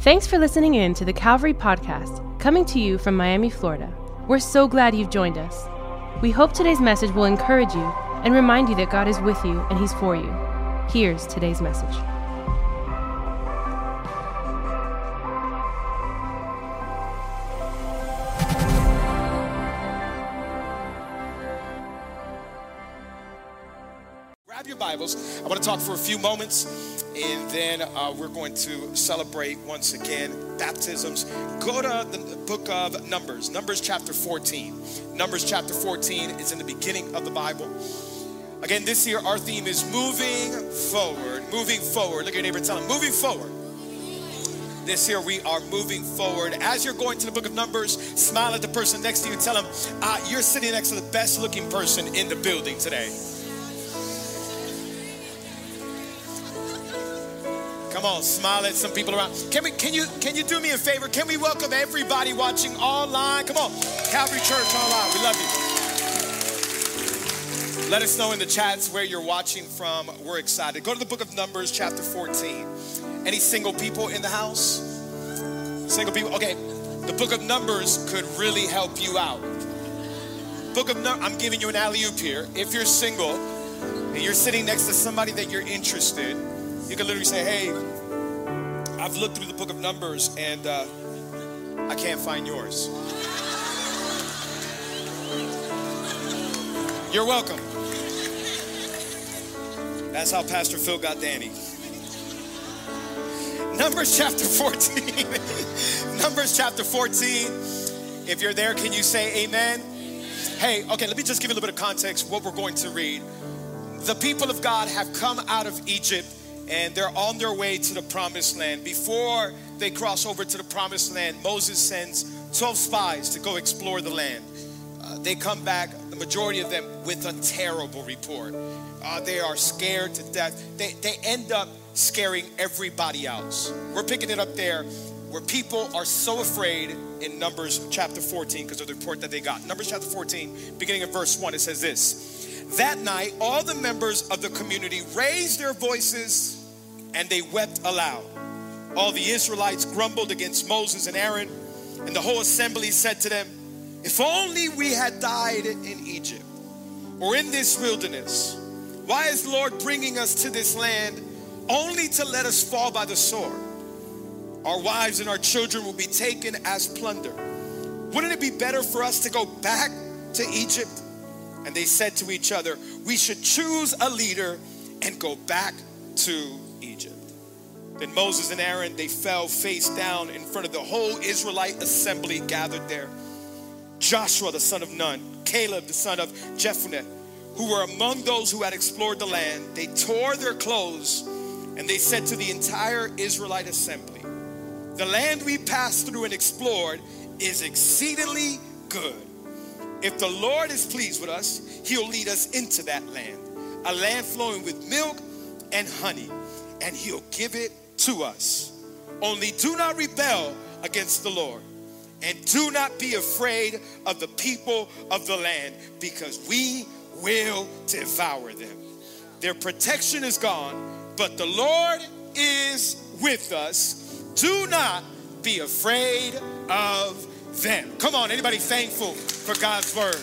Thanks for listening in to the Calvary Podcast, coming to you from Miami, Florida. We're so glad you've joined us. We hope today's message will encourage you and remind you that God is with you and He's for you. Here's today's message. Grab your Bibles. I want to talk for a few moments, and then uh, we're going to celebrate once again baptisms. Go to the book of Numbers, Numbers chapter 14. Numbers chapter 14 is in the beginning of the Bible. Again, this year our theme is moving forward. Moving forward. Look at your neighbor and tell him, moving forward. This year we are moving forward. As you're going to the book of Numbers, smile at the person next to you and tell them, uh, you're sitting next to the best looking person in the building today. Come on, smile at some people around. Can we? Can you? Can you do me a favor? Can we welcome everybody watching online? Come on, Calvary Church online. We love you. Let us know in the chats where you're watching from. We're excited. Go to the book of Numbers, chapter 14. Any single people in the house? Single people. Okay, the book of Numbers could really help you out. Book of Numbers. I'm giving you an alley oop here. If you're single and you're sitting next to somebody that you're interested. You can literally say, hey, I've looked through the book of Numbers and uh, I can't find yours. You're welcome. That's how Pastor Phil got Danny. Numbers chapter 14. Numbers chapter 14. If you're there, can you say amen? Hey, okay, let me just give you a little bit of context what we're going to read. The people of God have come out of Egypt and they're on their way to the promised land. Before they cross over to the promised land, Moses sends 12 spies to go explore the land. Uh, they come back, the majority of them, with a terrible report. Uh, they are scared to death. They, they end up scaring everybody else. We're picking it up there where people are so afraid in Numbers chapter 14 because of the report that they got. Numbers chapter 14, beginning of verse 1, it says this That night, all the members of the community raised their voices and they wept aloud. All the Israelites grumbled against Moses and Aaron, and the whole assembly said to them, If only we had died in Egypt or in this wilderness. Why is the Lord bringing us to this land only to let us fall by the sword? Our wives and our children will be taken as plunder. Wouldn't it be better for us to go back to Egypt? And they said to each other, We should choose a leader and go back to. Then Moses and Aaron, they fell face down in front of the whole Israelite assembly gathered there. Joshua, the son of Nun, Caleb, the son of Jephunneh, who were among those who had explored the land, they tore their clothes and they said to the entire Israelite assembly, The land we passed through and explored is exceedingly good. If the Lord is pleased with us, he'll lead us into that land, a land flowing with milk and honey, and he'll give it to us. Only do not rebel against the Lord, and do not be afraid of the people of the land, because we will devour them. Their protection is gone, but the Lord is with us. Do not be afraid of them. Come on, anybody thankful for God's word?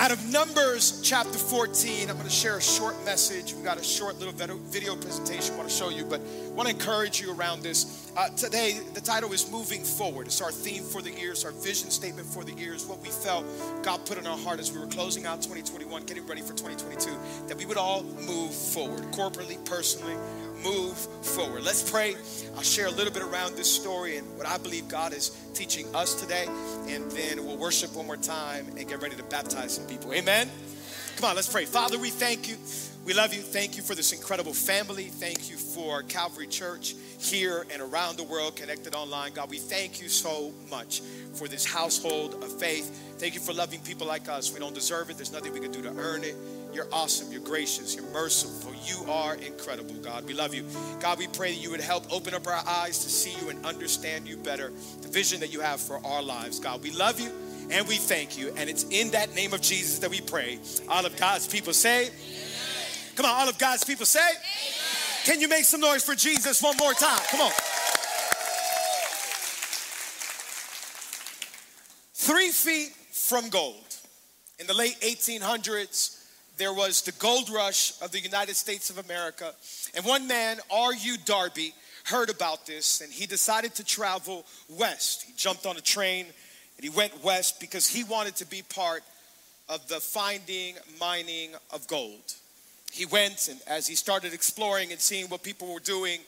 Out of Numbers chapter 14, I'm going to share a short message. We've got a short little video presentation I want to show you, but I want to encourage you around this. Uh, today, the title is Moving Forward. It's our theme for the year, it's our vision statement for the year, it's what we felt God put in our heart as we were closing out 2021, getting ready for 2022, that we would all move forward, corporately, personally, move forward. Let's pray. I'll share a little bit around this story and what I believe God is teaching us today, and then we'll worship one more time and get ready to baptize some people. Amen. Come on, let's pray. Father, we thank you. We love you. Thank you for this incredible family. Thank you for Calvary Church here and around the world connected online. God, we thank you so much for this household of faith. Thank you for loving people like us. We don't deserve it, there's nothing we can do to earn it. You're awesome. You're gracious. You're merciful. You are incredible, God. We love you. God, we pray that you would help open up our eyes to see you and understand you better, the vision that you have for our lives, God. We love you and we thank you. And it's in that name of Jesus that we pray. All of God's people say, Amen. Come on, all of God's people say, Amen. Can you make some noise for Jesus one more time? Come on. Three feet from gold. In the late 1800s, there was the gold rush of the United States of America. And one man, R.U. Darby, heard about this and he decided to travel west. He jumped on a train and he went west because he wanted to be part of the finding, mining of gold. He went and as he started exploring and seeing what people were doing,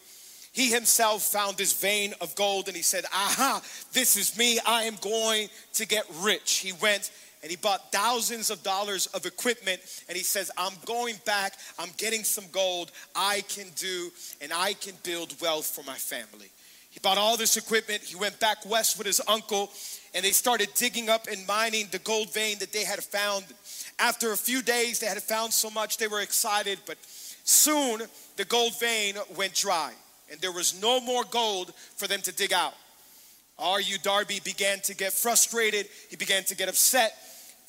he himself found this vein of gold and he said, Aha, this is me. I am going to get rich. He went and he bought thousands of dollars of equipment and he says, I'm going back, I'm getting some gold I can do, and I can build wealth for my family. He bought all this equipment, he went back west with his uncle, and they started digging up and mining the gold vein that they had found. After a few days, they had found so much, they were excited, but soon the gold vein went dry, and there was no more gold for them to dig out. R.U. Darby began to get frustrated, he began to get upset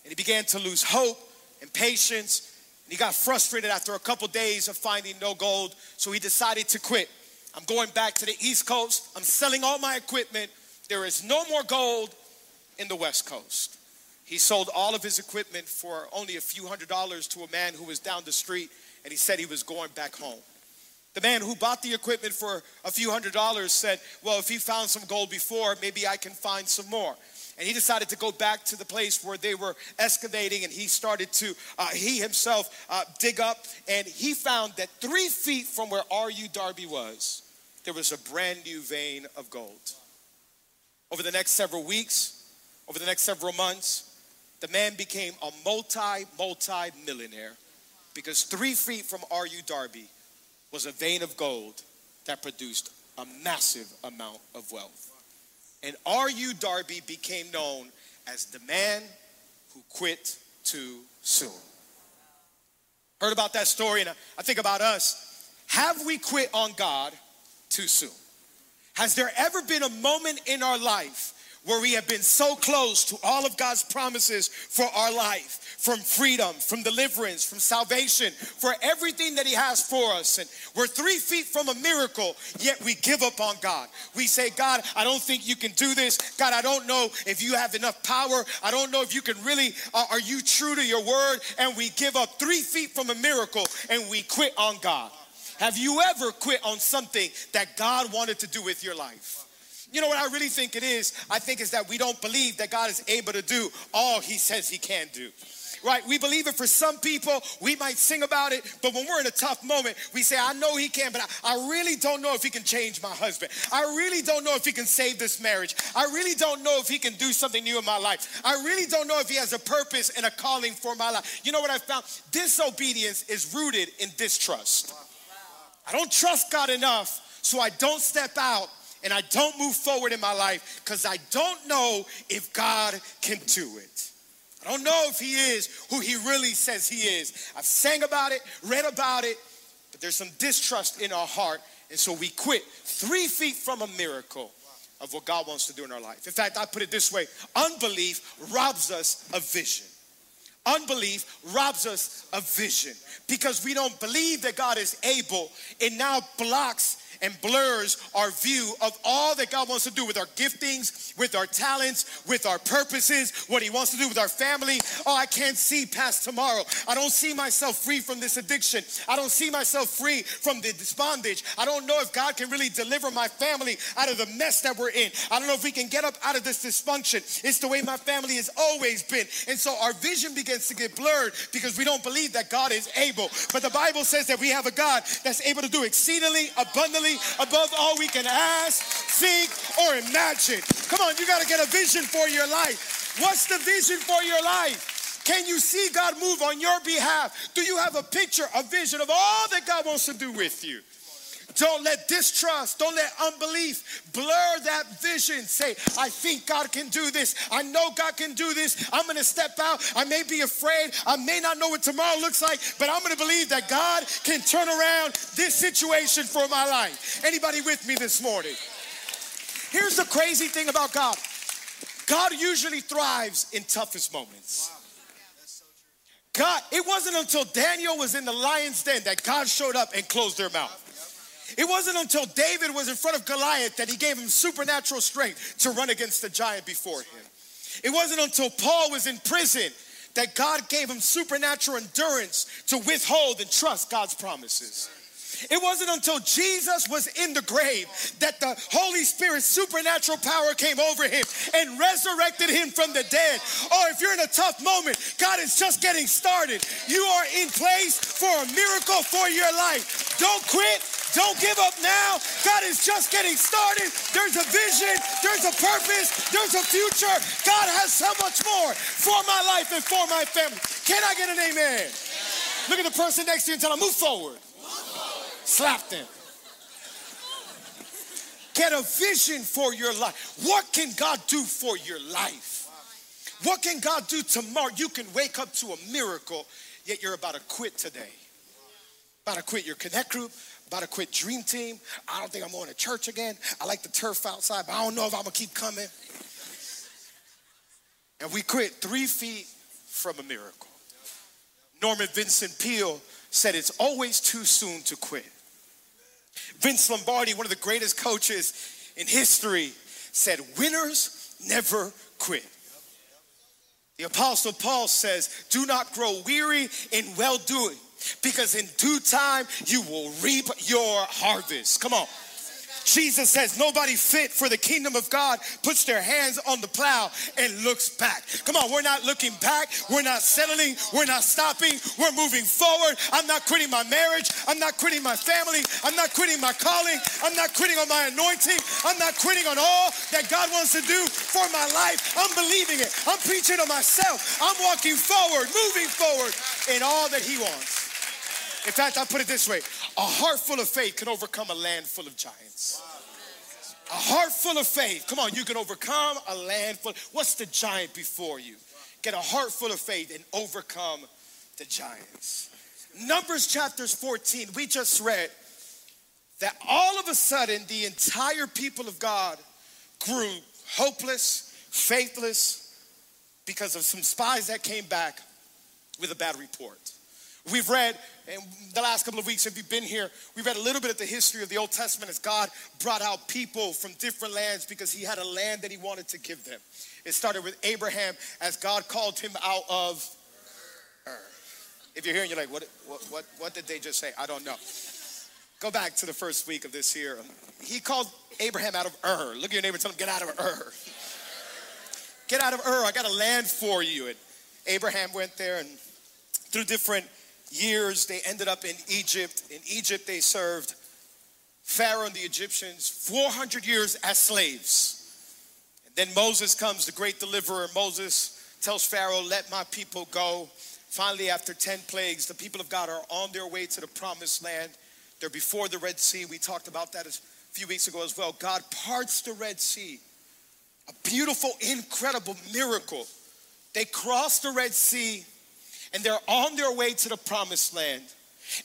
and he began to lose hope and patience. And he got frustrated after a couple days of finding no gold, so he decided to quit. I'm going back to the East Coast. I'm selling all my equipment. There is no more gold in the West Coast. He sold all of his equipment for only a few hundred dollars to a man who was down the street, and he said he was going back home. The man who bought the equipment for a few hundred dollars said, Well, if he found some gold before, maybe I can find some more. And he decided to go back to the place where they were excavating, and he started to, uh, he himself, uh, dig up, and he found that three feet from where R.U. Darby was, there was a brand new vein of gold. Over the next several weeks, over the next several months, the man became a multi, multi millionaire because three feet from R.U. Darby was a vein of gold that produced a massive amount of wealth. And R.U. Darby became known as the man who quit too soon. Heard about that story, and I think about us. Have we quit on God too soon? Has there ever been a moment in our life where we have been so close to all of God's promises for our life? from freedom, from deliverance, from salvation, for everything that He has for us. And we're three feet from a miracle, yet we give up on God. We say, God, I don't think you can do this. God, I don't know if you have enough power. I don't know if you can really, uh, are you true to your word? And we give up three feet from a miracle and we quit on God. Have you ever quit on something that God wanted to do with your life? You know what I really think it is? I think is that we don't believe that God is able to do all he says he can do right? We believe it for some people. We might sing about it, but when we're in a tough moment, we say, I know he can, but I, I really don't know if he can change my husband. I really don't know if he can save this marriage. I really don't know if he can do something new in my life. I really don't know if he has a purpose and a calling for my life. You know what I found? Disobedience is rooted in distrust. I don't trust God enough, so I don't step out and I don't move forward in my life because I don't know if God can do it. I don't know if he is who he really says he is. I've sang about it, read about it, but there's some distrust in our heart. And so we quit three feet from a miracle of what God wants to do in our life. In fact, I put it this way unbelief robs us of vision. Unbelief robs us of vision because we don't believe that God is able. It now blocks and blurs our view of all that God wants to do with our giftings, with our talents, with our purposes, what He wants to do with our family. Oh, I can't see past tomorrow. I don't see myself free from this addiction. I don't see myself free from this bondage. I don't know if God can really deliver my family out of the mess that we're in. I don't know if we can get up out of this dysfunction. It's the way my family has always been. And so our vision begins to get blurred because we don't believe that God is able. But the Bible says that we have a God that's able to do exceedingly abundantly above all we can ask, think, or imagine. Come on, you got to get a vision for your life. What's the vision for your life? Can you see God move on your behalf? Do you have a picture, a vision of all that God wants to do with you? Don't let distrust, don't let unbelief blur that vision. Say, I think God can do this. I know God can do this. I'm going to step out. I may be afraid. I may not know what tomorrow looks like, but I'm going to believe that God can turn around this situation for my life. Anybody with me this morning? Here's the crazy thing about God God usually thrives in toughest moments. God, it wasn't until Daniel was in the lion's den that God showed up and closed their mouth. It wasn't until David was in front of Goliath that he gave him supernatural strength to run against the giant before him. It wasn't until Paul was in prison that God gave him supernatural endurance to withhold and trust God's promises. It wasn't until Jesus was in the grave that the Holy Spirit's supernatural power came over him and resurrected him from the dead. Or if you're in a tough moment, God is just getting started. You are in place for a miracle for your life. Don't quit. Don't give up now. God is just getting started. There's a vision, there's a purpose, there's a future. God has so much more for my life and for my family. Can I get an amen? Look at the person next to you and tell them, move forward. Slap them. Get a vision for your life. What can God do for your life? What can God do tomorrow? You can wake up to a miracle, yet you're about to quit today. About to quit your connect group, about to quit Dream Team. I don't think I'm going to church again. I like the turf outside, but I don't know if I'm going to keep coming. And we quit three feet from a miracle. Norman Vincent Peale said it's always too soon to quit. Vince Lombardi, one of the greatest coaches in history, said, Winners never quit. The Apostle Paul says, Do not grow weary in well doing, because in due time you will reap your harvest. Come on. Jesus says, Nobody fit for the kingdom of God puts their hands on the plow and looks back. Come on, we're not looking back. We're not settling. We're not stopping. We're moving forward. I'm not quitting my marriage. I'm not quitting my family. I'm not quitting my calling. I'm not quitting on my anointing. I'm not quitting on all that God wants to do for my life. I'm believing it. I'm preaching to myself. I'm walking forward, moving forward in all that He wants. In fact, I'll put it this way a heart full of faith can overcome a land full of giants. A heart full of faith. Come on, you can overcome a land full. What's the giant before you? Get a heart full of faith and overcome the giants. Numbers chapters 14, we just read that all of a sudden the entire people of God grew hopeless, faithless, because of some spies that came back with a bad report. We've read in the last couple of weeks, if you've been here, we've read a little bit of the history of the Old Testament as God brought out people from different lands because he had a land that he wanted to give them. It started with Abraham as God called him out of Ur. If you're here and you're like, what, what, what, what did they just say? I don't know. Go back to the first week of this year. He called Abraham out of Ur. Look at your neighbor and tell him, get out of Ur. Get out of Ur. I got a land for you. And Abraham went there and through different years, they ended up in Egypt. In Egypt, they served Pharaoh and the Egyptians 400 years as slaves. And then Moses comes, the great deliverer. Moses tells Pharaoh, Let my people go. Finally, after 10 plagues, the people of God are on their way to the promised land. They're before the Red Sea. We talked about that a few weeks ago as well. God parts the Red Sea. A beautiful, incredible miracle. They cross the Red Sea and they're on their way to the promised land.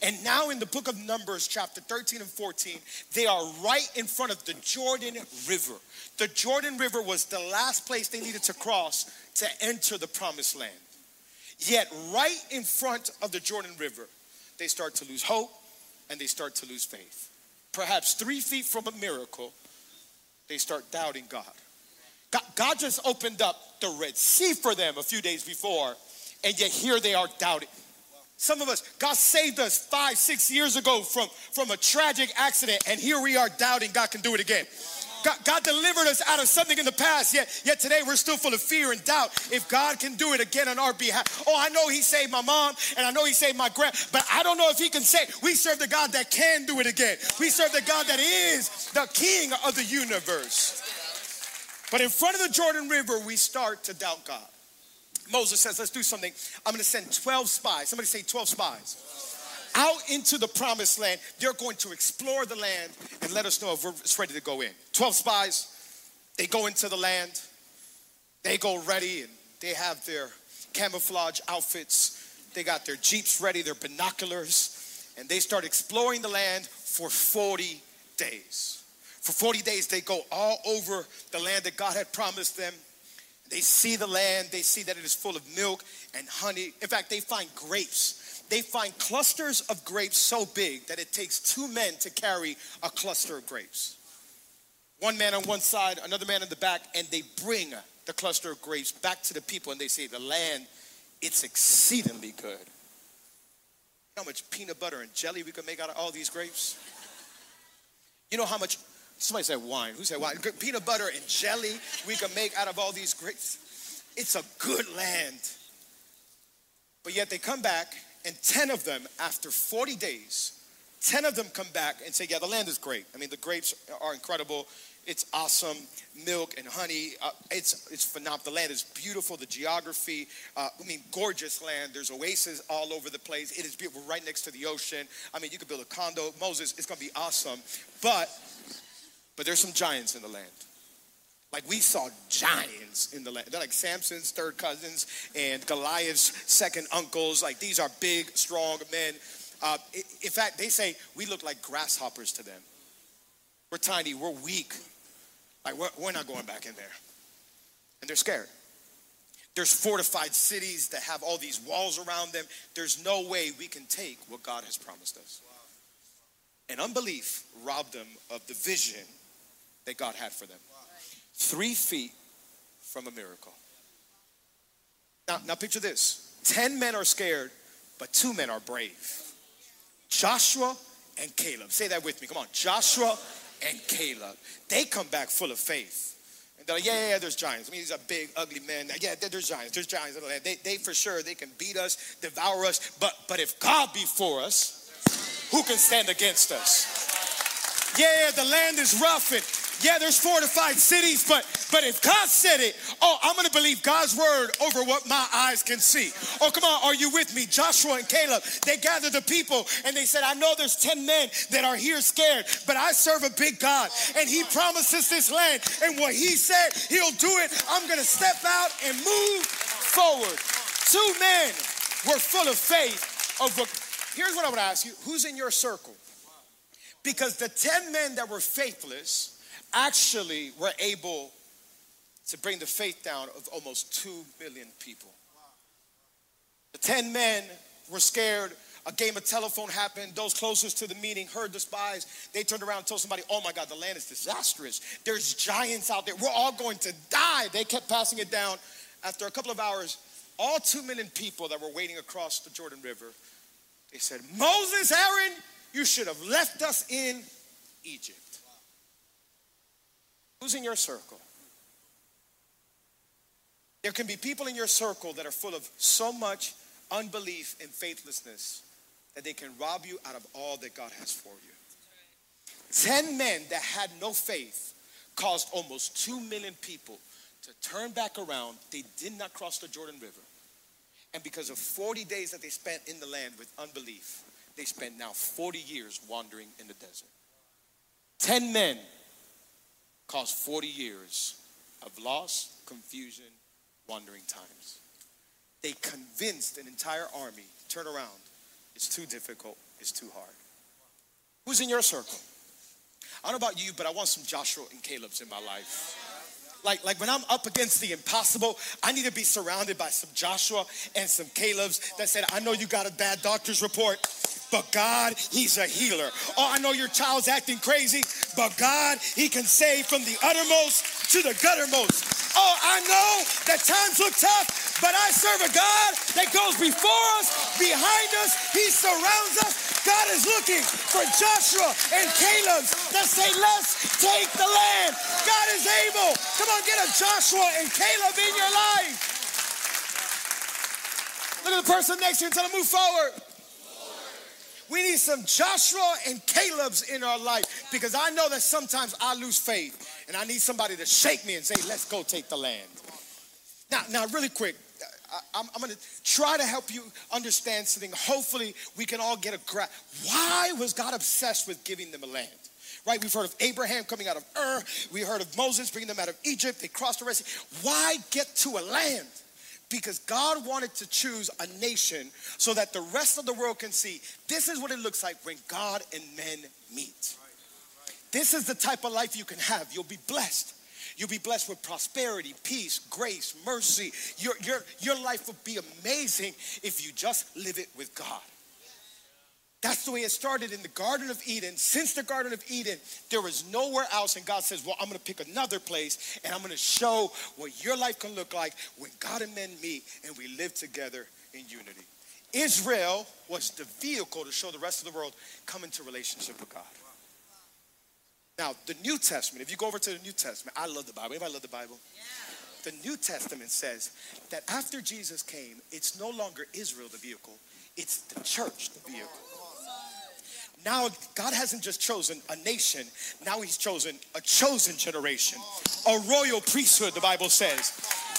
And now in the book of Numbers, chapter 13 and 14, they are right in front of the Jordan River. The Jordan River was the last place they needed to cross to enter the promised land. Yet, right in front of the Jordan River, they start to lose hope and they start to lose faith. Perhaps three feet from a miracle, they start doubting God. God, just opened up the Red Sea for them a few days before, and yet here they are doubting. Some of us, God saved us five, six years ago from, from a tragic accident, and here we are doubting God can do it again. God, God, delivered us out of something in the past, yet, yet today we're still full of fear and doubt if God can do it again on our behalf. Oh, I know He saved my mom and I know He saved my grand, but I don't know if He can say, we serve the God that can do it again. We serve the God that is the King of the universe. But in front of the Jordan River, we start to doubt God. Moses says, let's do something. I'm going to send 12 spies. Somebody say 12 spies. Out into the promised land. They're going to explore the land and let us know if we're ready to go in. 12 spies, they go into the land. They go ready and they have their camouflage outfits. They got their jeeps ready, their binoculars, and they start exploring the land for 40 days. For 40 days, they go all over the land that God had promised them. They see the land, they see that it is full of milk and honey. In fact, they find grapes they find clusters of grapes so big that it takes two men to carry a cluster of grapes. One man on one side, another man in the back, and they bring the cluster of grapes back to the people and they say, The land, it's exceedingly good. How much peanut butter and jelly we could make out of all these grapes? You know how much, somebody said wine. Who said wine? Peanut butter and jelly we could make out of all these grapes. It's a good land. But yet they come back, and 10 of them, after 40 days, 10 of them come back and say, Yeah, the land is great. I mean, the grapes are incredible. It's awesome. Milk and honey. Uh, it's, it's phenomenal. The land is beautiful. The geography, uh, I mean, gorgeous land. There's oases all over the place. It is beautiful, right next to the ocean. I mean, you could build a condo. Moses, it's going to be awesome. But, but there's some giants in the land. Like we saw giants in the land. They're like Samson's third cousins and Goliath's second uncles. Like these are big, strong men. Uh, in fact, they say we look like grasshoppers to them. We're tiny, we're weak. Like we're, we're not going back in there. And they're scared. There's fortified cities that have all these walls around them. There's no way we can take what God has promised us. And unbelief robbed them of the vision that God had for them three feet from a miracle. Now, now picture this 10 men are scared, but two men are brave Joshua and Caleb. Say that with me. Come on. Joshua and Caleb. They come back full of faith. And they're like, yeah, yeah, yeah, there's giants. I mean, these are big, ugly men. Yeah, there's giants. There's giants. They, they for sure, they can beat us, devour us. But, but if God be for us, who can stand against us? Yeah, the land is rough and yeah, there's fortified cities, but but if God said it, oh, I'm gonna believe God's word over what my eyes can see. Oh, come on, are you with me? Joshua and Caleb, they gathered the people and they said, I know there's 10 men that are here scared, but I serve a big God and he promises this land. And what he said, he'll do it. I'm gonna step out and move forward. Two men were full of faith of what here's what I would ask you: who's in your circle? Because the 10 men that were faithless actually were able to bring the faith down of almost 2 million people. The 10 men were scared. A game of telephone happened. Those closest to the meeting heard the spies. They turned around and told somebody, Oh my God, the land is disastrous. There's giants out there. We're all going to die. They kept passing it down. After a couple of hours, all 2 million people that were waiting across the Jordan River, they said, Moses, Aaron, you should have left us in Egypt. Who's in your circle? There can be people in your circle that are full of so much unbelief and faithlessness that they can rob you out of all that God has for you. Ten men that had no faith caused almost two million people to turn back around. They did not cross the Jordan River. And because of 40 days that they spent in the land with unbelief, they spent now 40 years wandering in the desert. Ten men caused 40 years of loss, confusion, wandering times. They convinced an entire army, turn around. It's too difficult, it's too hard. Who's in your circle? I don't know about you, but I want some Joshua and Caleb's in my life. Like, like when I'm up against the impossible, I need to be surrounded by some Joshua and some Caleb's that said, I know you got a bad doctor's report, but God, He's a healer. Oh, I know your child's acting crazy, but God, He can save from the uttermost to the guttermost. Oh, I know that times look tough, but I serve a God that goes before us, behind us, He surrounds us. God is looking for Joshua and Caleb that say, Let's take the land. God is able. Come on, get a Joshua and Caleb in your life. Look at the person next to you and tell them, Move forward. We need some Joshua and Caleb's in our life because I know that sometimes I lose faith and I need somebody to shake me and say, let's go take the land. Now, now, really quick, uh, I, am going to try to help you understand something. Hopefully, we can all get a grasp. Why was God obsessed with giving them a land? Right? We've heard of Abraham coming out of Ur. We heard of Moses bringing them out of Egypt. They crossed the Red Sea. Why get to a land? Because God wanted to choose a nation so that the rest of the world can see this is what it looks like when God and men meet. This is the type of life you can have. You'll be blessed. You'll be blessed with prosperity, peace, grace, mercy. Your, your, your life will be amazing if you just live it with God. That's the way it started in the Garden of Eden. Since the Garden of Eden, there was nowhere else. And God says, Well, I'm going to pick another place and I'm going to show what your life can look like when God and men meet and we live together in unity. Israel was the vehicle to show the rest of the world come into relationship with God. Now, the New Testament, if you go over to the New Testament, I love the Bible. Anybody love the Bible? Yeah. The New Testament says that after Jesus came, it's no longer Israel the vehicle, it's the church the vehicle. Now, God hasn't just chosen a nation, now He's chosen a chosen generation, a royal priesthood, the Bible says.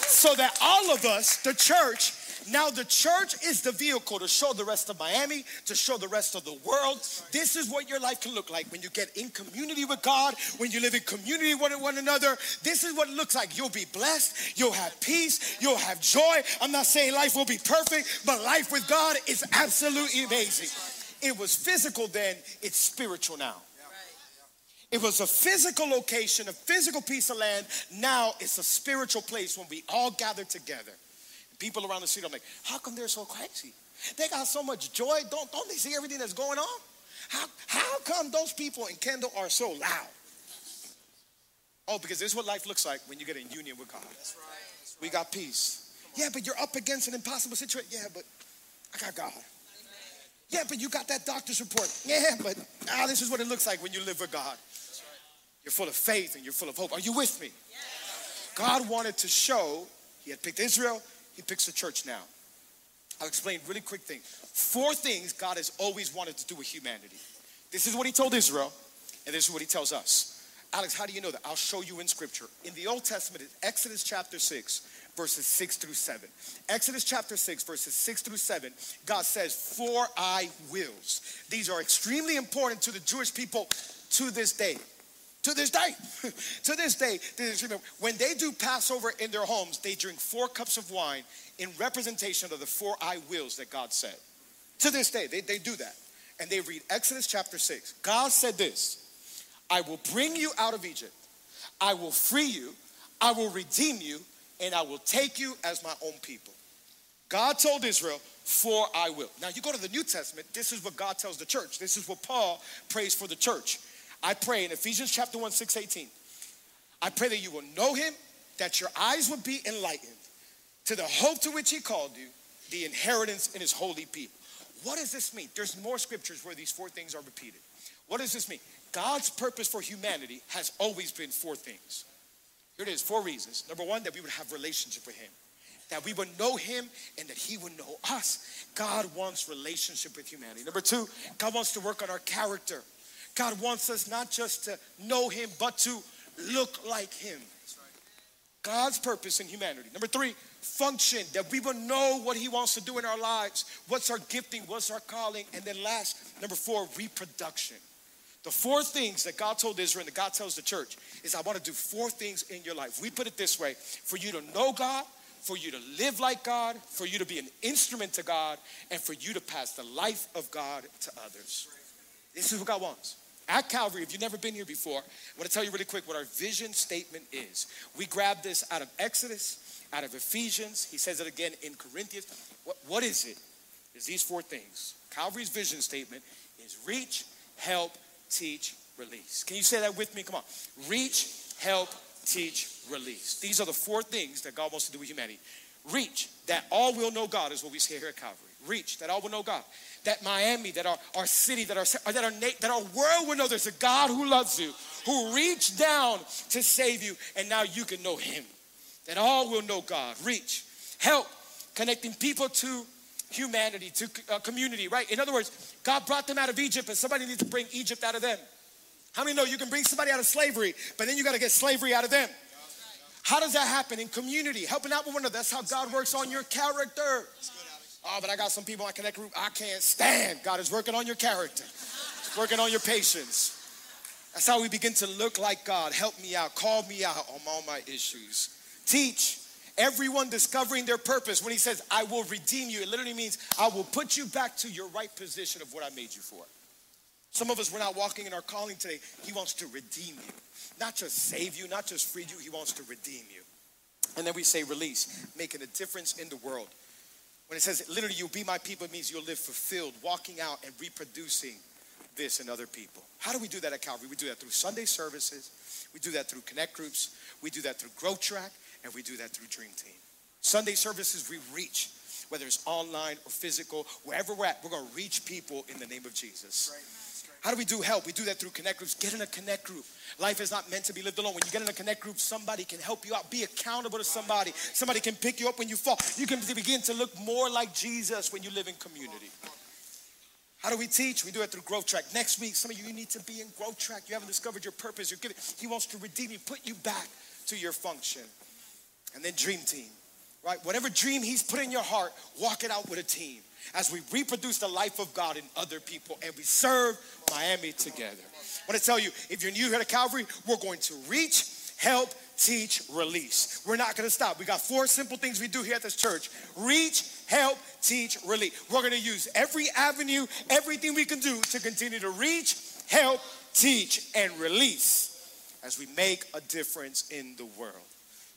So that all of us, the church, now, the church is the vehicle to show the rest of Miami, to show the rest of the world. This is what your life can look like when you get in community with God, when you live in community with one another. This is what it looks like. You'll be blessed, you'll have peace, you'll have joy. I'm not saying life will be perfect, but life with God is absolutely amazing. It was physical then, it's spiritual now. It was a physical location, a physical piece of land. Now it's a spiritual place when we all gather together. People around the street, I'm like, how come they're so crazy? They got so much joy. Don't, don't they see everything that's going on? How, how come those people in Kendall are so loud? Oh, because this is what life looks like when you get in union with God. That's right. That's right. We got peace. Yeah, but you're up against an impossible situation. Yeah, but I got God. Yeah, but you got that doctor's report. Yeah, but ah, this is what it looks like when you live with God. You're full of faith and you're full of hope. Are you with me? God wanted to show, He had picked Israel, he picks the church now. I'll explain really quick thing. Four things God has always wanted to do with humanity. This is what he told Israel, and this is what he tells us. Alex, how do you know that? I'll show you in scripture. In the Old Testament, Exodus chapter 6, verses 6 through 7. Exodus chapter 6, verses 6 through 7, God says, For I wills. These are extremely important to the Jewish people to this day. To this day, to this day, when they do Passover in their homes, they drink four cups of wine in representation of the four I wills that God said. To this day, they, they do that. And they read Exodus chapter 6. God said this I will bring you out of Egypt, I will free you, I will redeem you, and I will take you as my own people. God told Israel, For I will. Now you go to the New Testament, this is what God tells the church. This is what Paul prays for the church. I pray in Ephesians chapter 1, 6, 18. I pray that you will know him, that your eyes will be enlightened to the hope to which he called you, the inheritance in his holy people. What does this mean? There's more scriptures where these four things are repeated. What does this mean? God's purpose for humanity has always been four things. Here it is, four reasons. Number one, that we would have relationship with him. That we would know him and that he would know us. God wants relationship with humanity. Number two, God wants to work on our character. God wants us not just to know Him, but to look like Him. God's purpose in humanity. Number three, function, that we will know what He wants to do in our lives. What's our gifting? What's our calling? And then last, number four, reproduction. The four things that God told Israel and that God tells the church is I want to do four things in your life. We put it this way for you to know God, for you to live like God, for you to be an instrument to God, and for you to pass the life of God to others. This is what God wants. At Calvary, if you've never been here before, I want to tell you really quick what our vision statement is. We grabbed this out of Exodus, out of Ephesians. He says it again in Corinthians. What, what is it? Is these four things. Calvary's vision statement is reach, help, teach, release. Can you say that with me? Come on. Reach, help, teach, release. These are the four things that God wants to do with humanity. Reach, that all will know God is what we say here at Calvary. Reach, that all will know God that Miami, that our, our city, that our, that, our, that our world will know there's a God who loves you, who reached down to save you, and now you can know Him. That all will know God. Reach. Help connecting people to humanity, to uh, community, right? In other words, God brought them out of Egypt, and somebody needs to bring Egypt out of them. How many know you can bring somebody out of slavery, but then you got to get slavery out of them? How does that happen in community? Helping out with one another. That's how God works on your character. Oh, but I got some people I connect group I can't stand. God is working on your character, He's working on your patience. That's how we begin to look like God. Help me out, call me out on all my issues. Teach everyone discovering their purpose. When He says, I will redeem you, it literally means I will put you back to your right position of what I made you for. Some of us, we're not walking in our calling today. He wants to redeem you, not just save you, not just free you, He wants to redeem you. And then we say, release, making a difference in the world. When it says literally you'll be my people, it means you'll live fulfilled, walking out and reproducing this in other people. How do we do that at Calvary? We do that through Sunday services, we do that through connect groups, we do that through Growth Track, and we do that through Dream Team. Sunday services, we reach, whether it's online or physical, wherever we're at, we're gonna reach people in the name of Jesus. Right. How do we do help? We do that through connect groups. Get in a connect group. Life is not meant to be lived alone. When you get in a connect group, somebody can help you out. Be accountable to somebody. Somebody can pick you up when you fall. You can begin to look more like Jesus when you live in community. How do we teach? We do it through Growth Track. Next week, some of you, you need to be in Growth Track. You haven't discovered your purpose. You're giving. He wants to redeem you, put you back to your function. And then Dream Team, right? Whatever dream He's put in your heart, walk it out with a team as we reproduce the life of God in other people and we serve Miami together. I want to tell you, if you're new here to Calvary, we're going to reach, help, teach, release. We're not going to stop. We got four simple things we do here at this church reach, help, teach, release. We're going to use every avenue, everything we can do to continue to reach, help, teach, and release as we make a difference in the world.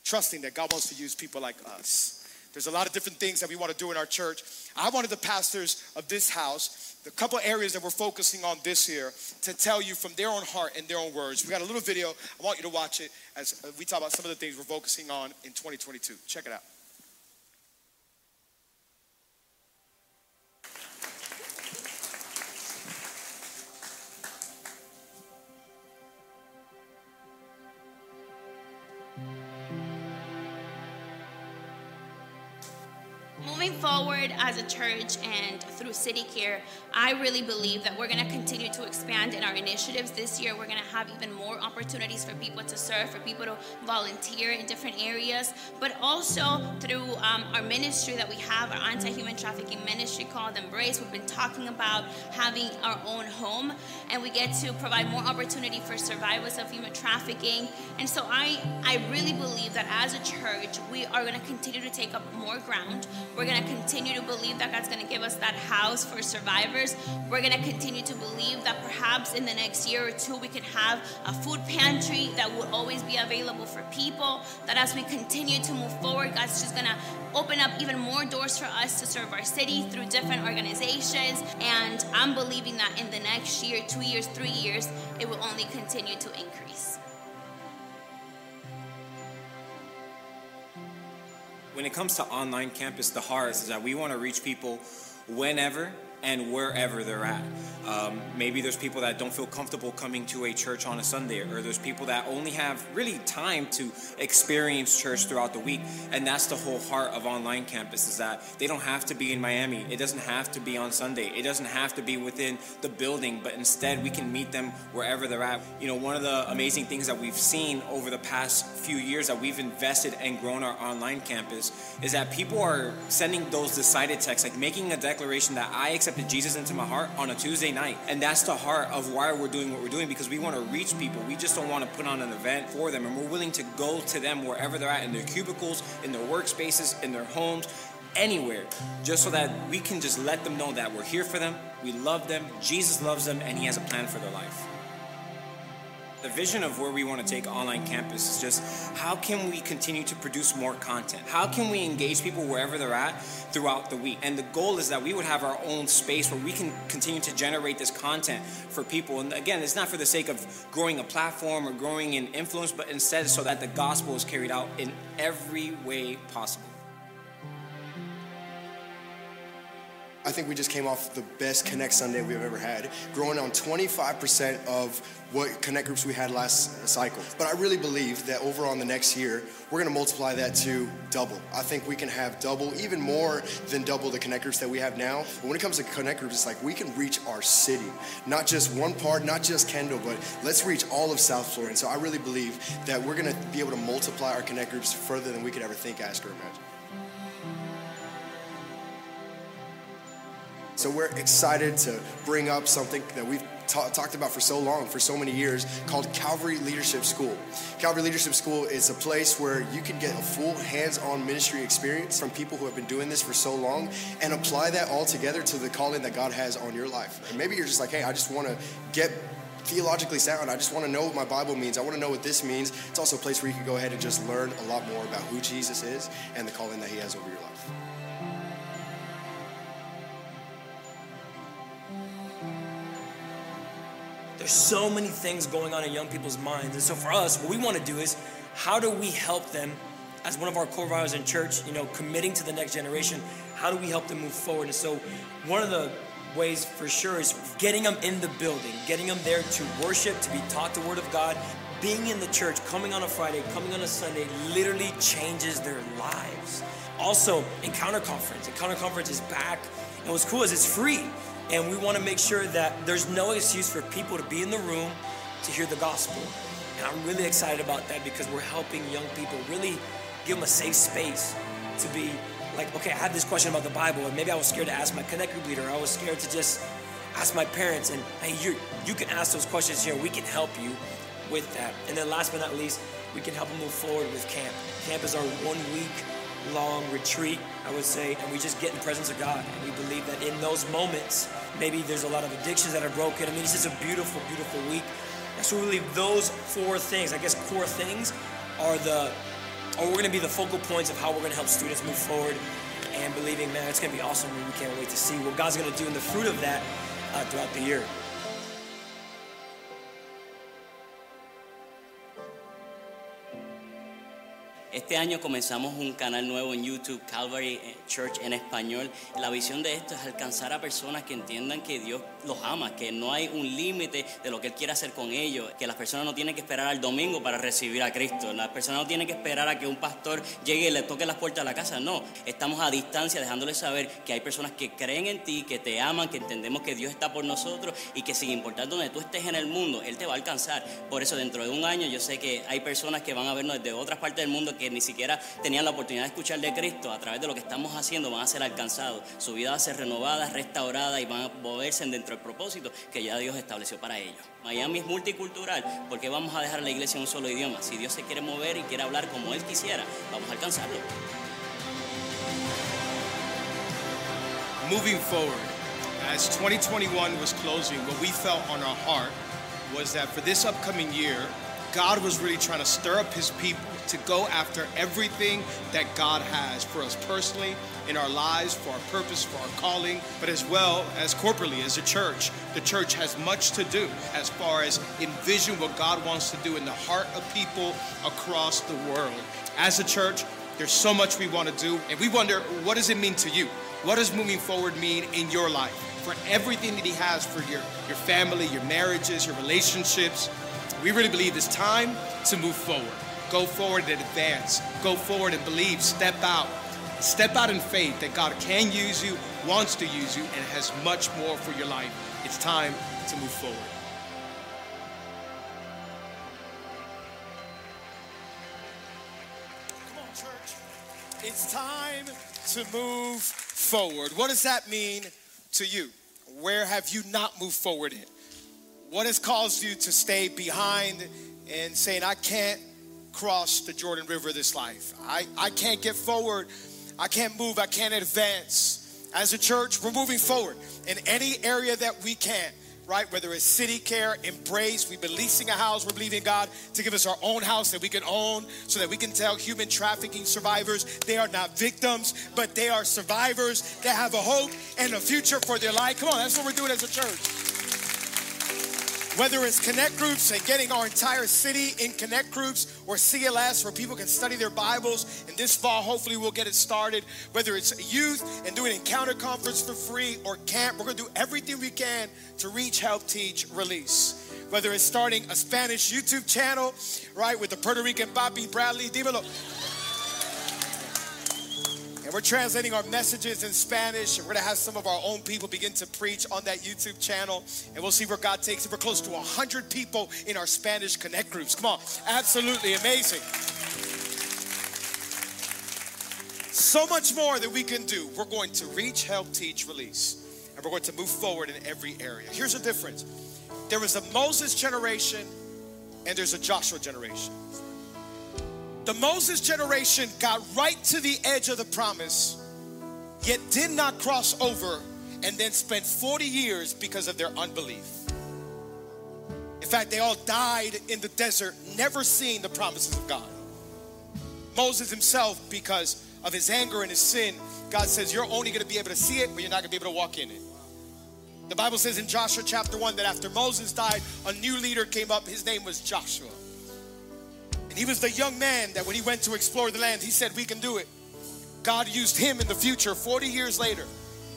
Trusting that God wants to use people like us. There's a lot of different things that we want to do in our church. I wanted the pastors of this house, the couple areas that we're focusing on this year, to tell you from their own heart and their own words. We got a little video. I want you to watch it as we talk about some of the things we're focusing on in 2022. Check it out. Forward as a church and through City Care, I really believe that we're going to continue to expand in our initiatives this year. We're going to have even more opportunities for people to serve, for people to volunteer in different areas, but also through um, our ministry that we have, our anti human trafficking ministry called Embrace. We've been talking about having our own home, and we get to provide more opportunity for survivors of human trafficking. And so I, I really believe that as a church, we are going to continue to take up more ground. We're going to continue to believe that God's going to give us that house for survivors. We're going to continue to believe that perhaps in the next year or two, we can have a food pantry that will always be available for people. That as we continue to move forward, God's just going to open up even more doors for us to serve our city through different organizations. And I'm believing that in the next year, two years, three years, it will only continue to increase. When it comes to online campus, the heart is that we want to reach people whenever and wherever they're at. Um, maybe there's people that don't feel comfortable coming to a church on a Sunday, or there's people that only have really time to experience church throughout the week. And that's the whole heart of online campus is that they don't have to be in Miami. It doesn't have to be on Sunday. It doesn't have to be within the building, but instead we can meet them wherever they're at. You know, one of the amazing things that we've seen over the past few years that we've invested and grown our online campus is that people are sending those decided texts, like making a declaration that I accept accepted Jesus into my heart on a Tuesday night. And that's the heart of why we're doing what we're doing because we want to reach people. We just don't want to put on an event for them. And we're willing to go to them wherever they're at in their cubicles, in their workspaces, in their homes, anywhere, just so that we can just let them know that we're here for them, we love them, Jesus loves them, and He has a plan for their life. The vision of where we want to take online campus is just how can we continue to produce more content? How can we engage people wherever they're at throughout the week? And the goal is that we would have our own space where we can continue to generate this content for people. And again, it's not for the sake of growing a platform or growing in influence, but instead so that the gospel is carried out in every way possible. I think we just came off the best Connect Sunday we've ever had, growing on 25% of what Connect groups we had last cycle. But I really believe that over on the next year, we're gonna multiply that to double. I think we can have double, even more than double the Connect groups that we have now. But when it comes to Connect groups, it's like we can reach our city, not just one part, not just Kendall, but let's reach all of South Florida. And so I really believe that we're gonna be able to multiply our Connect groups further than we could ever think, ask, or imagine. So we're excited to bring up something that we've ta- talked about for so long, for so many years, called Calvary Leadership School. Calvary Leadership School is a place where you can get a full hands-on ministry experience from people who have been doing this for so long and apply that all together to the calling that God has on your life. And maybe you're just like, hey, I just want to get theologically sound. I just want to know what my Bible means. I want to know what this means. It's also a place where you can go ahead and just learn a lot more about who Jesus is and the calling that he has over your life. There's so many things going on in young people's minds. And so for us, what we want to do is how do we help them as one of our core values in church, you know, committing to the next generation, how do we help them move forward? And so one of the ways for sure is getting them in the building, getting them there to worship, to be taught the word of God. Being in the church, coming on a Friday, coming on a Sunday, literally changes their lives. Also, Encounter Conference. Encounter Conference is back. And what's cool is it's free. And we want to make sure that there's no excuse for people to be in the room to hear the gospel. And I'm really excited about that because we're helping young people really give them a safe space to be like, okay, I had this question about the Bible, and maybe I was scared to ask my connect group leader. I was scared to just ask my parents, and hey, you you can ask those questions here. We can help you with that. And then last but not least, we can help them move forward with camp. Camp is our one week long retreat, I would say, and we just get in the presence of God. And we believe that in those moments, maybe there's a lot of addictions that are broken. I mean, it's just a beautiful, beautiful week. And so we believe those four things, I guess core things, are the or we're going to be the focal points of how we're going to help students move forward and believing, man, it's going to be awesome. And we can't wait to see what God's going to do in the fruit of that uh, throughout the year. Este año comenzamos un canal nuevo en YouTube, Calvary Church en español. La visión de esto es alcanzar a personas que entiendan que Dios los ama, que no hay un límite de lo que Él quiere hacer con ellos, que las personas no tienen que esperar al domingo para recibir a Cristo, las personas no tienen que esperar a que un pastor llegue y le toque las puertas de la casa, no, estamos a distancia dejándoles saber que hay personas que creen en ti, que te aman, que entendemos que Dios está por nosotros y que sin importar donde tú estés en el mundo, Él te va a alcanzar. Por eso dentro de un año yo sé que hay personas que van a vernos desde otras partes del mundo ni siquiera tenían la oportunidad de escuchar de Cristo, a través de lo que estamos haciendo van a ser alcanzados. Su vida va a ser renovada, restaurada y van a moverse dentro del propósito que ya Dios estableció para ellos. Miami es multicultural, porque vamos a dejar la iglesia en un solo idioma. Si Dios se quiere mover y quiere hablar como Él quisiera, vamos a alcanzarlo. Moving forward, as 2021 was closing, what we felt on our heart was that for this upcoming year, God was really trying to stir up his people to go after everything that God has for us personally, in our lives, for our purpose, for our calling, but as well as corporately as a church. The church has much to do as far as envision what God wants to do in the heart of people across the world. As a church, there's so much we want to do, and we wonder what does it mean to you? What does moving forward mean in your life? For everything that He has for your, your family, your marriages, your relationships, we really believe it's time to move forward. Go forward and advance. Go forward and believe. Step out. Step out in faith that God can use you, wants to use you, and has much more for your life. It's time to move forward. Come on, church. It's time to move forward. What does that mean to you? Where have you not moved forward in? What has caused you to stay behind and saying, I can't cross the Jordan River this life? I, I can't get forward. I can't move. I can't advance. As a church, we're moving forward in any area that we can right? Whether it's city care, embrace, we've been leasing a house, we're believing God to give us our own house that we can own so that we can tell human trafficking survivors they are not victims, but they are survivors. that have a hope and a future for their life. Come on, that's what we're doing as a church. Whether it's connect groups and getting our entire city in connect groups or CLS where people can study their Bibles, and this fall, hopefully, we'll get it started. Whether it's youth and doing encounter conference for free or camp, we're gonna do everything we can to reach, help, teach, release. Whether it's starting a Spanish YouTube channel, right, with the Puerto Rican Bobby Bradley, dímelo. And we're translating our messages in Spanish. And We're going to have some of our own people begin to preach on that YouTube channel. And we'll see where God takes it. We're close to 100 people in our Spanish Connect groups. Come on. Absolutely amazing. So much more that we can do. We're going to reach, help, teach, release. And we're going to move forward in every area. Here's the difference there was a Moses generation and there's a Joshua generation. The Moses generation got right to the edge of the promise, yet did not cross over, and then spent 40 years because of their unbelief. In fact, they all died in the desert, never seeing the promises of God. Moses himself, because of his anger and his sin, God says, You're only going to be able to see it, but you're not going to be able to walk in it. The Bible says in Joshua chapter 1 that after Moses died, a new leader came up. His name was Joshua. And he was the young man that when he went to explore the land, he said, We can do it. God used him in the future, 40 years later,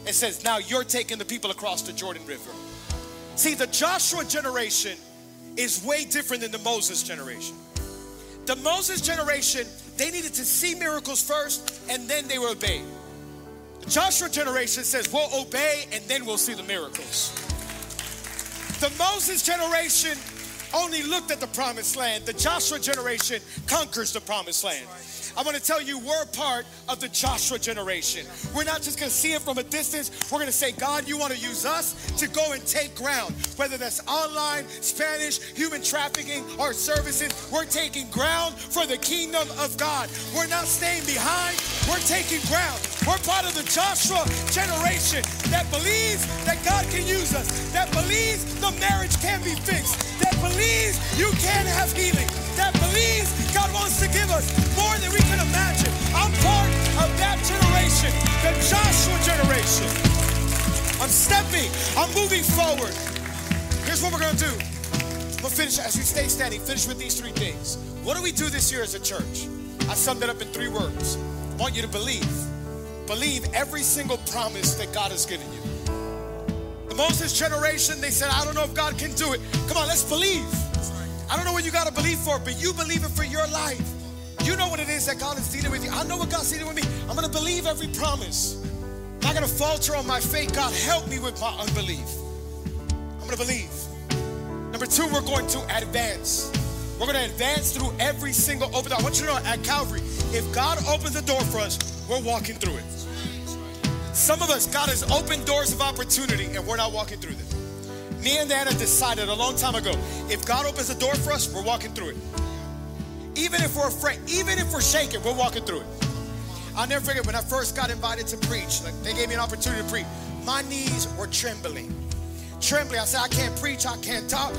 and says, Now you're taking the people across the Jordan River. See, the Joshua generation is way different than the Moses generation. The Moses generation, they needed to see miracles first and then they were obeyed. The Joshua generation says, We'll obey and then we'll see the miracles. The Moses generation only looked at the promised land. The Joshua generation conquers the promised land. I want to tell you, we're part of the Joshua generation. We're not just going to see it from a distance. We're going to say, God, you want to use us to go and take ground, whether that's online, Spanish, human trafficking, or services. We're taking ground for the kingdom of God. We're not staying behind. We're taking ground. We're part of the Joshua generation that believes that God can use us, that believes the marriage can be fixed, believes you can have healing, that believes God wants to give us more than we can imagine. I'm part of that generation, the Joshua generation. I'm stepping, I'm moving forward. Here's what we're gonna do. We'll finish as we stay standing, finish with these three things. What do we do this year as a church? I summed it up in three words. I want you to believe. Believe every single promise that God has given you. Moses generation, they said, I don't know if God can do it. Come on, let's believe. I don't know what you got to believe for, but you believe it for your life. You know what it is that God is dealing with you. I know what God's dealing with me. I'm going to believe every promise. I'm not going to falter on my faith. God, help me with my unbelief. I'm going to believe. Number two, we're going to advance. We're going to advance through every single open door. I want you to know at Calvary, if God opens the door for us, we're walking through it. Some of us, God has opened doors of opportunity and we're not walking through them. Me and Anna decided a long time ago if God opens the door for us, we're walking through it. Even if we're afraid, even if we're shaking, we're walking through it. I'll never forget when I first got invited to preach, like they gave me an opportunity to preach. My knees were trembling. Trembling. I said, I can't preach, I can't talk.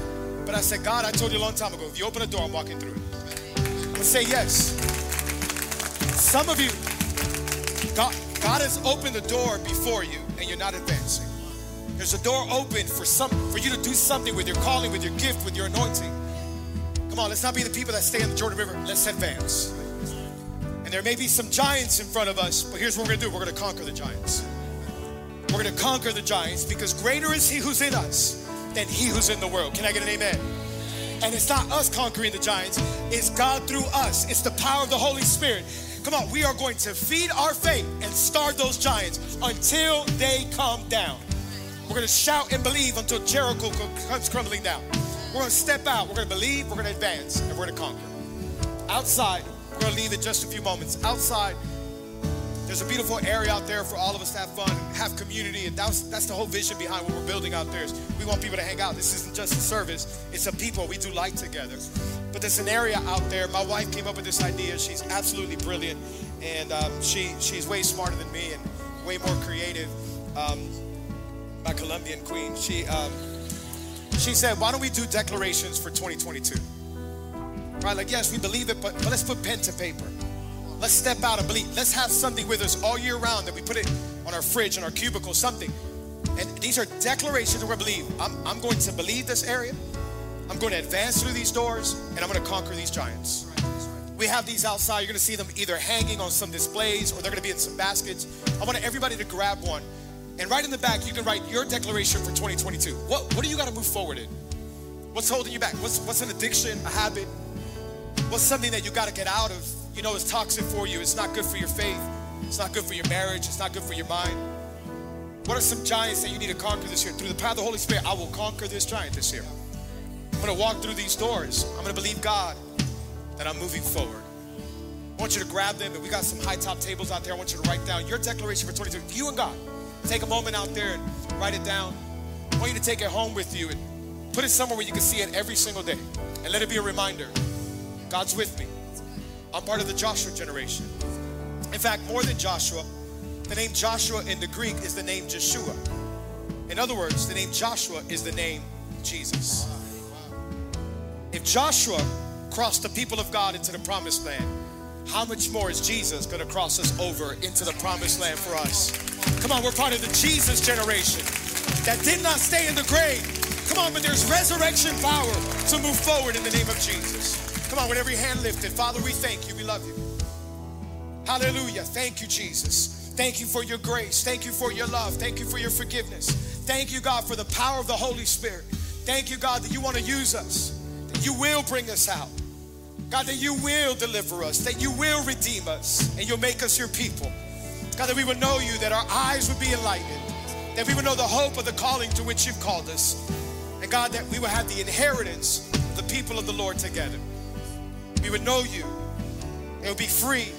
But I said, God, I told you a long time ago, if you open the door, I'm walking through it. Gonna say yes. Some of you, God, has opened the door before you and you're not advancing. There's a door open for some for you to do something with your calling, with your gift, with your anointing. Come on, let's not be the people that stay in the Jordan River. Let's advance. And there may be some giants in front of us, but here's what we're gonna do. We're gonna conquer the giants. We're gonna conquer the giants because greater is he who's in us than he who's in the world. Can I get an amen? And it's not us conquering the giants, it's God through us. It's the power of the Holy Spirit. Come on, we are going to feed our faith and starve those giants until they come down. We're going to shout and believe until Jericho comes crumbling down. We're going to step out, we're going to believe, we're going to advance, and we're going to conquer. Outside, we're going to leave in just a few moments. Outside, there's a beautiful area out there for all of us to have fun, have community, and that's that's the whole vision behind what we're building out there. Is we want people to hang out. This isn't just a service; it's a people. We do life together. But there's an area out there. My wife came up with this idea. She's absolutely brilliant, and um, she she's way smarter than me and way more creative. Um, my Colombian queen. She um, she said, "Why don't we do declarations for 2022?" Right? Like, yes, we believe it, but, but let's put pen to paper. Let's step out and believe. Let's have something with us all year round that we put it on our fridge, on our cubicle, something. And these are declarations that we believe. I'm, I'm going to believe this area. I'm going to advance through these doors, and I'm going to conquer these giants. We have these outside. You're going to see them either hanging on some displays or they're going to be in some baskets. I want everybody to grab one. And right in the back, you can write your declaration for 2022. What, what do you got to move forward in? What's holding you back? What's, what's an addiction, a habit? What's something that you got to get out of? You know, it's toxic for you. It's not good for your faith. It's not good for your marriage. It's not good for your mind. What are some giants that you need to conquer this year? Through the power of the Holy Spirit, I will conquer this giant this year. Going to walk through these doors. I'm going to believe God that I'm moving forward. I want you to grab them, and we got some high top tables out there. I want you to write down your declaration for 2022. You and God. Take a moment out there and write it down. I want you to take it home with you and put it somewhere where you can see it every single day. And let it be a reminder God's with me. I'm part of the Joshua generation. In fact, more than Joshua, the name Joshua in the Greek is the name Joshua. In other words, the name Joshua is the name Jesus. If Joshua crossed the people of God into the promised land, how much more is Jesus going to cross us over into the promised land for us? Come on, we're part of the Jesus generation. that did not stay in the grave. Come on, but there's resurrection power to move forward in the name of Jesus. Come on, with every hand lifted. Father, we thank you. We love you. Hallelujah. Thank you, Jesus. Thank you for your grace. Thank you for your love. Thank you for your forgiveness. Thank you, God, for the power of the Holy Spirit. Thank you, God, that you want to use us, you will bring us out. God, that you will deliver us, that you will redeem us, and you'll make us your people. God, that we would know you, that our eyes would be enlightened, that we would know the hope of the calling to which you've called us. And God, that we would have the inheritance of the people of the Lord together. We would know you, and we'll be free,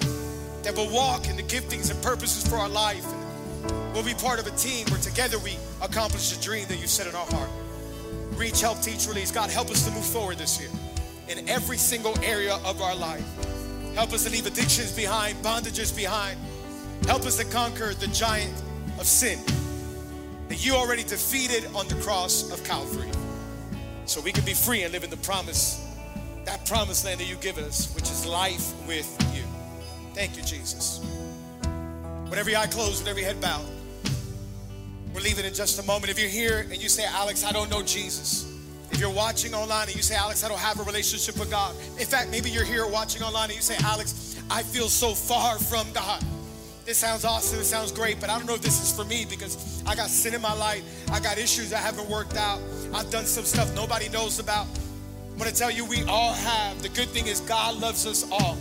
that we'll walk in the giftings and purposes for our life. We'll be part of a team where together we accomplish the dream that you set in our heart. Reach, help, teach, release. God, help us to move forward this year in every single area of our life. Help us to leave addictions behind, bondages behind. Help us to conquer the giant of sin that you already defeated on the cross of Calvary. So we can be free and live in the promise, that promised land that you give us, which is life with you. Thank you, Jesus. With every eye closed, with every head bowed, we're leaving in just a moment. If you're here and you say, Alex, I don't know Jesus. If you're watching online and you say, Alex, I don't have a relationship with God. In fact, maybe you're here watching online and you say, Alex, I feel so far from God. This sounds awesome, it sounds great, but I don't know if this is for me because I got sin in my life. I got issues I haven't worked out. I've done some stuff nobody knows about. I'm gonna tell you, we all have. The good thing is, God loves us all.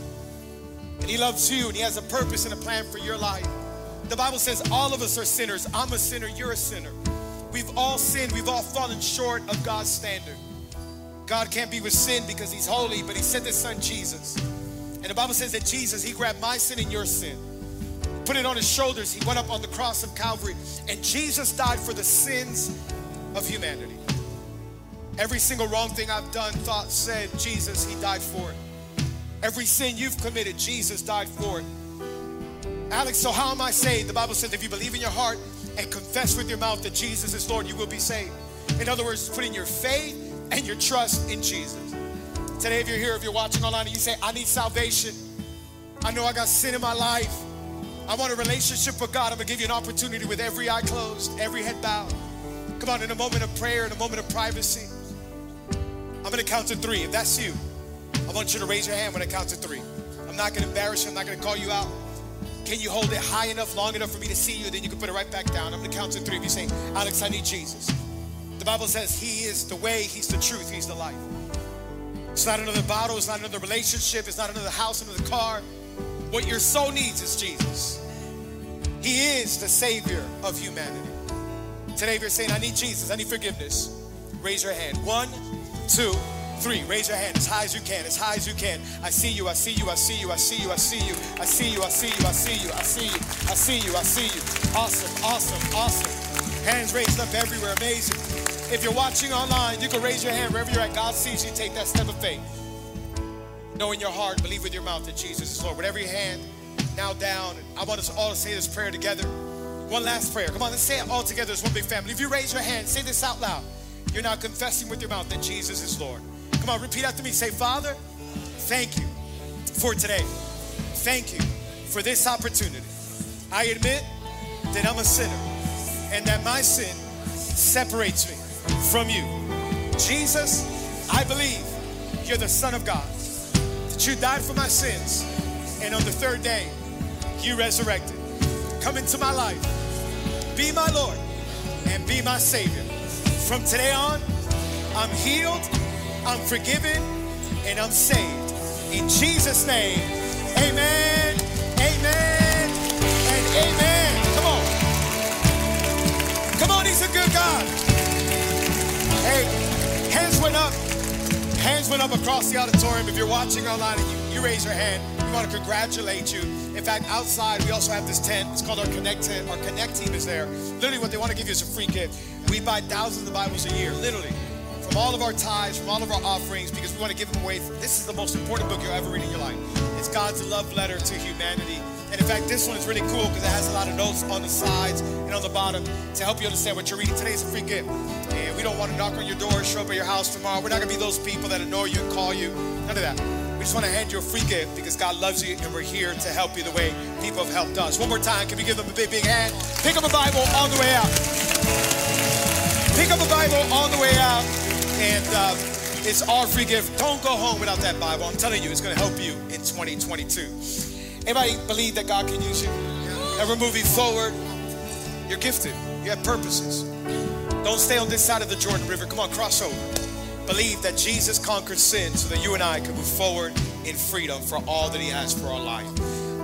And He loves you, and He has a purpose and a plan for your life. The Bible says all of us are sinners. I'm a sinner, you're a sinner. We've all sinned, we've all fallen short of God's standard. God can't be with sin because He's holy, but He sent His Son Jesus. And the Bible says that Jesus, He grabbed my sin and your sin, put it on His shoulders. He went up on the cross of Calvary, and Jesus died for the sins of humanity. Every single wrong thing I've done, thought, said, Jesus, He died for it. Every sin you've committed, Jesus died for it. Alex, so how am I saved? The Bible says if you believe in your heart and confess with your mouth that Jesus is Lord, you will be saved. In other words, putting your faith and your trust in Jesus. Today, if you're here, if you're watching online and you say, I need salvation, I know I got sin in my life, I want a relationship with God, I'm gonna give you an opportunity with every eye closed, every head bowed. Come on, in a moment of prayer, in a moment of privacy, I'm gonna count to three. If that's you, I want you to raise your hand when I count to three. I'm not gonna embarrass you, I'm not gonna call you out. Can you hold it high enough, long enough for me to see you? Then you can put it right back down. I'm gonna count to three. If you say, Alex, I need Jesus. The Bible says He is the way, He's the truth, He's the life. It's not another bottle, it's not another relationship, it's not another house, another car. What your soul needs is Jesus. He is the Savior of humanity. Today, if you're saying, I need Jesus, I need forgiveness, raise your hand. One, two, three. Raise your hand as high as you can, as high as you can. I see you, I see you, I see you, I see you, I see you, I see you, I see you, I see you, I see you, I see you, I see you. Awesome, awesome, awesome. Hands raised up everywhere, amazing. If you're watching online, you can raise your hand wherever you're at. God sees you. Take that step of faith. Know in your heart, believe with your mouth that Jesus is Lord. With every hand now down, I want us all to say this prayer together. One last prayer. Come on, let's say it all together as one big family. If you raise your hand, say this out loud. You're now confessing with your mouth that Jesus is Lord. Come on, repeat after me. Say, Father, thank you for today. Thank you for this opportunity. I admit that I'm a sinner and that my sin separates me from you. Jesus, I believe you're the Son of God, that you died for my sins, and on the third day, you resurrected. Come into my life, be my Lord, and be my Savior. From today on, I'm healed, I'm forgiven, and I'm saved. In Jesus' name, amen, amen, and amen. Come on. Come on, he's a good God. Hey, hands went up. Hands went up across the auditorium. If you're watching online and you, you raise your hand, we want to congratulate you. In fact, outside we also have this tent. It's called our Connect tent. Our Connect team is there. Literally, what they want to give you is a free gift. We buy thousands of Bibles a year, literally, from all of our tithes, from all of our offerings, because we want to give them away. This is the most important book you'll ever read in your life. It's God's love letter to humanity. And in fact, this one is really cool because it has a lot of notes on the sides and on the bottom to help you understand what you're reading. Today's a free gift. And we don't want to knock on your door, show up at your house tomorrow. We're not going to be those people that annoy you and call you. None of that. We just want to hand you a free gift because God loves you and we're here to help you the way people have helped us. One more time, can we give them a big, big hand? Pick up a Bible on the way out. Pick up a Bible on the way out, and uh, it's our free gift. Don't go home without that Bible. I'm telling you, it's going to help you in 2022. Anybody believe that God can use you? And we're moving forward. You're gifted. You have purposes. Don't stay on this side of the Jordan River. Come on, cross over. Believe that Jesus conquered sin so that you and I can move forward in freedom for all that He has for our life.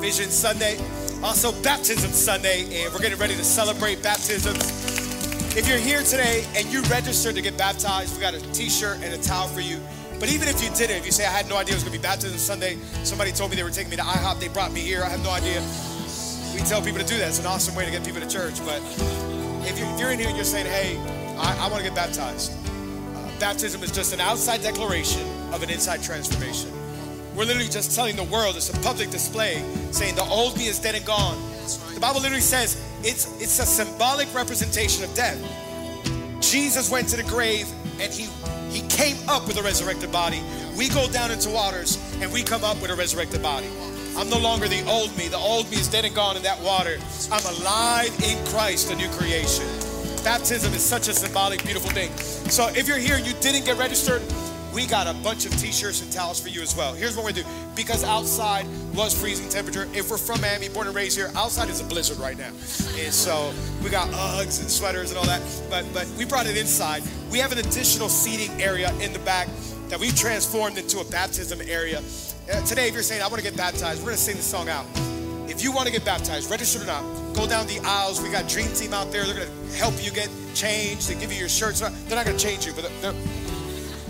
Vision Sunday, also Baptism Sunday, and we're getting ready to celebrate baptisms. If you're here today and you registered to get baptized, we got a t-shirt and a towel for you. But even if you didn't, if you say, I had no idea it was gonna be baptism Sunday, somebody told me they were taking me to IHOP, they brought me here, I have no idea. We tell people to do that. It's an awesome way to get people to church. But if you're, if you're in here and you're saying, hey, I, I wanna get baptized, uh, baptism is just an outside declaration of an inside transformation. We're literally just telling the world, it's a public display saying the old me is dead and gone. The Bible literally says it's, it's a symbolic representation of death. Jesus went to the grave and he, he came up with a resurrected body. We go down into waters and we come up with a resurrected body. I'm no longer the old me. The old me is dead and gone in that water. I'm alive in Christ, a new creation. Baptism is such a symbolic, beautiful thing. So if you're here and you didn't get registered, we got a bunch of t-shirts and towels for you as well. Here's what we're do. Because outside was freezing temperature. If we're from Miami, born and raised here, outside is a blizzard right now. And so we got Uggs and sweaters and all that. But but we brought it inside. We have an additional seating area in the back that we've transformed into a baptism area. Uh, today, if you're saying, I want to get baptized, we're to sing this song out. If you want to get baptized, registered or not, go down the aisles. We got Dream Team out there. They're going to help you get changed. They give you your shirts. They're not going to change you, but they're,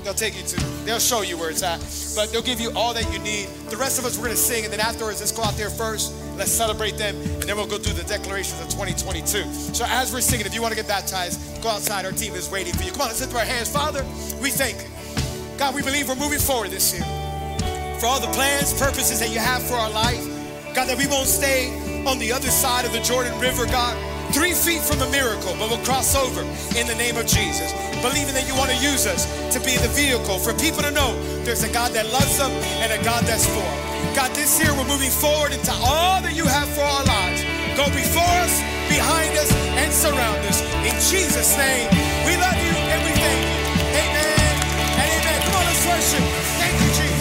They'll take you to, they'll show you where it's at. But they'll give you all that you need. The rest of us, we're gonna sing, and then afterwards, let's go out there first. Let's celebrate them, and then we'll go through the declarations of 2022. So as we're singing, if you wanna get baptized, go outside. Our team is waiting for you. Come on, let's lift our hands. Father, we thank. God, we believe we're moving forward this year. For all the plans, purposes that you have for our life. God, that we won't stay on the other side of the Jordan River, God three feet from a miracle, but we'll cross over in the name of Jesus. Believing that you want to use us to be the vehicle for people to know there's a God that loves them and a God that's for them. God, this year we're moving forward into all that you have for our lives. Go before us, behind us, and surround us. In Jesus' name, we love you and we thank you. Amen and amen. Come on, let's worship. Thank you, Jesus.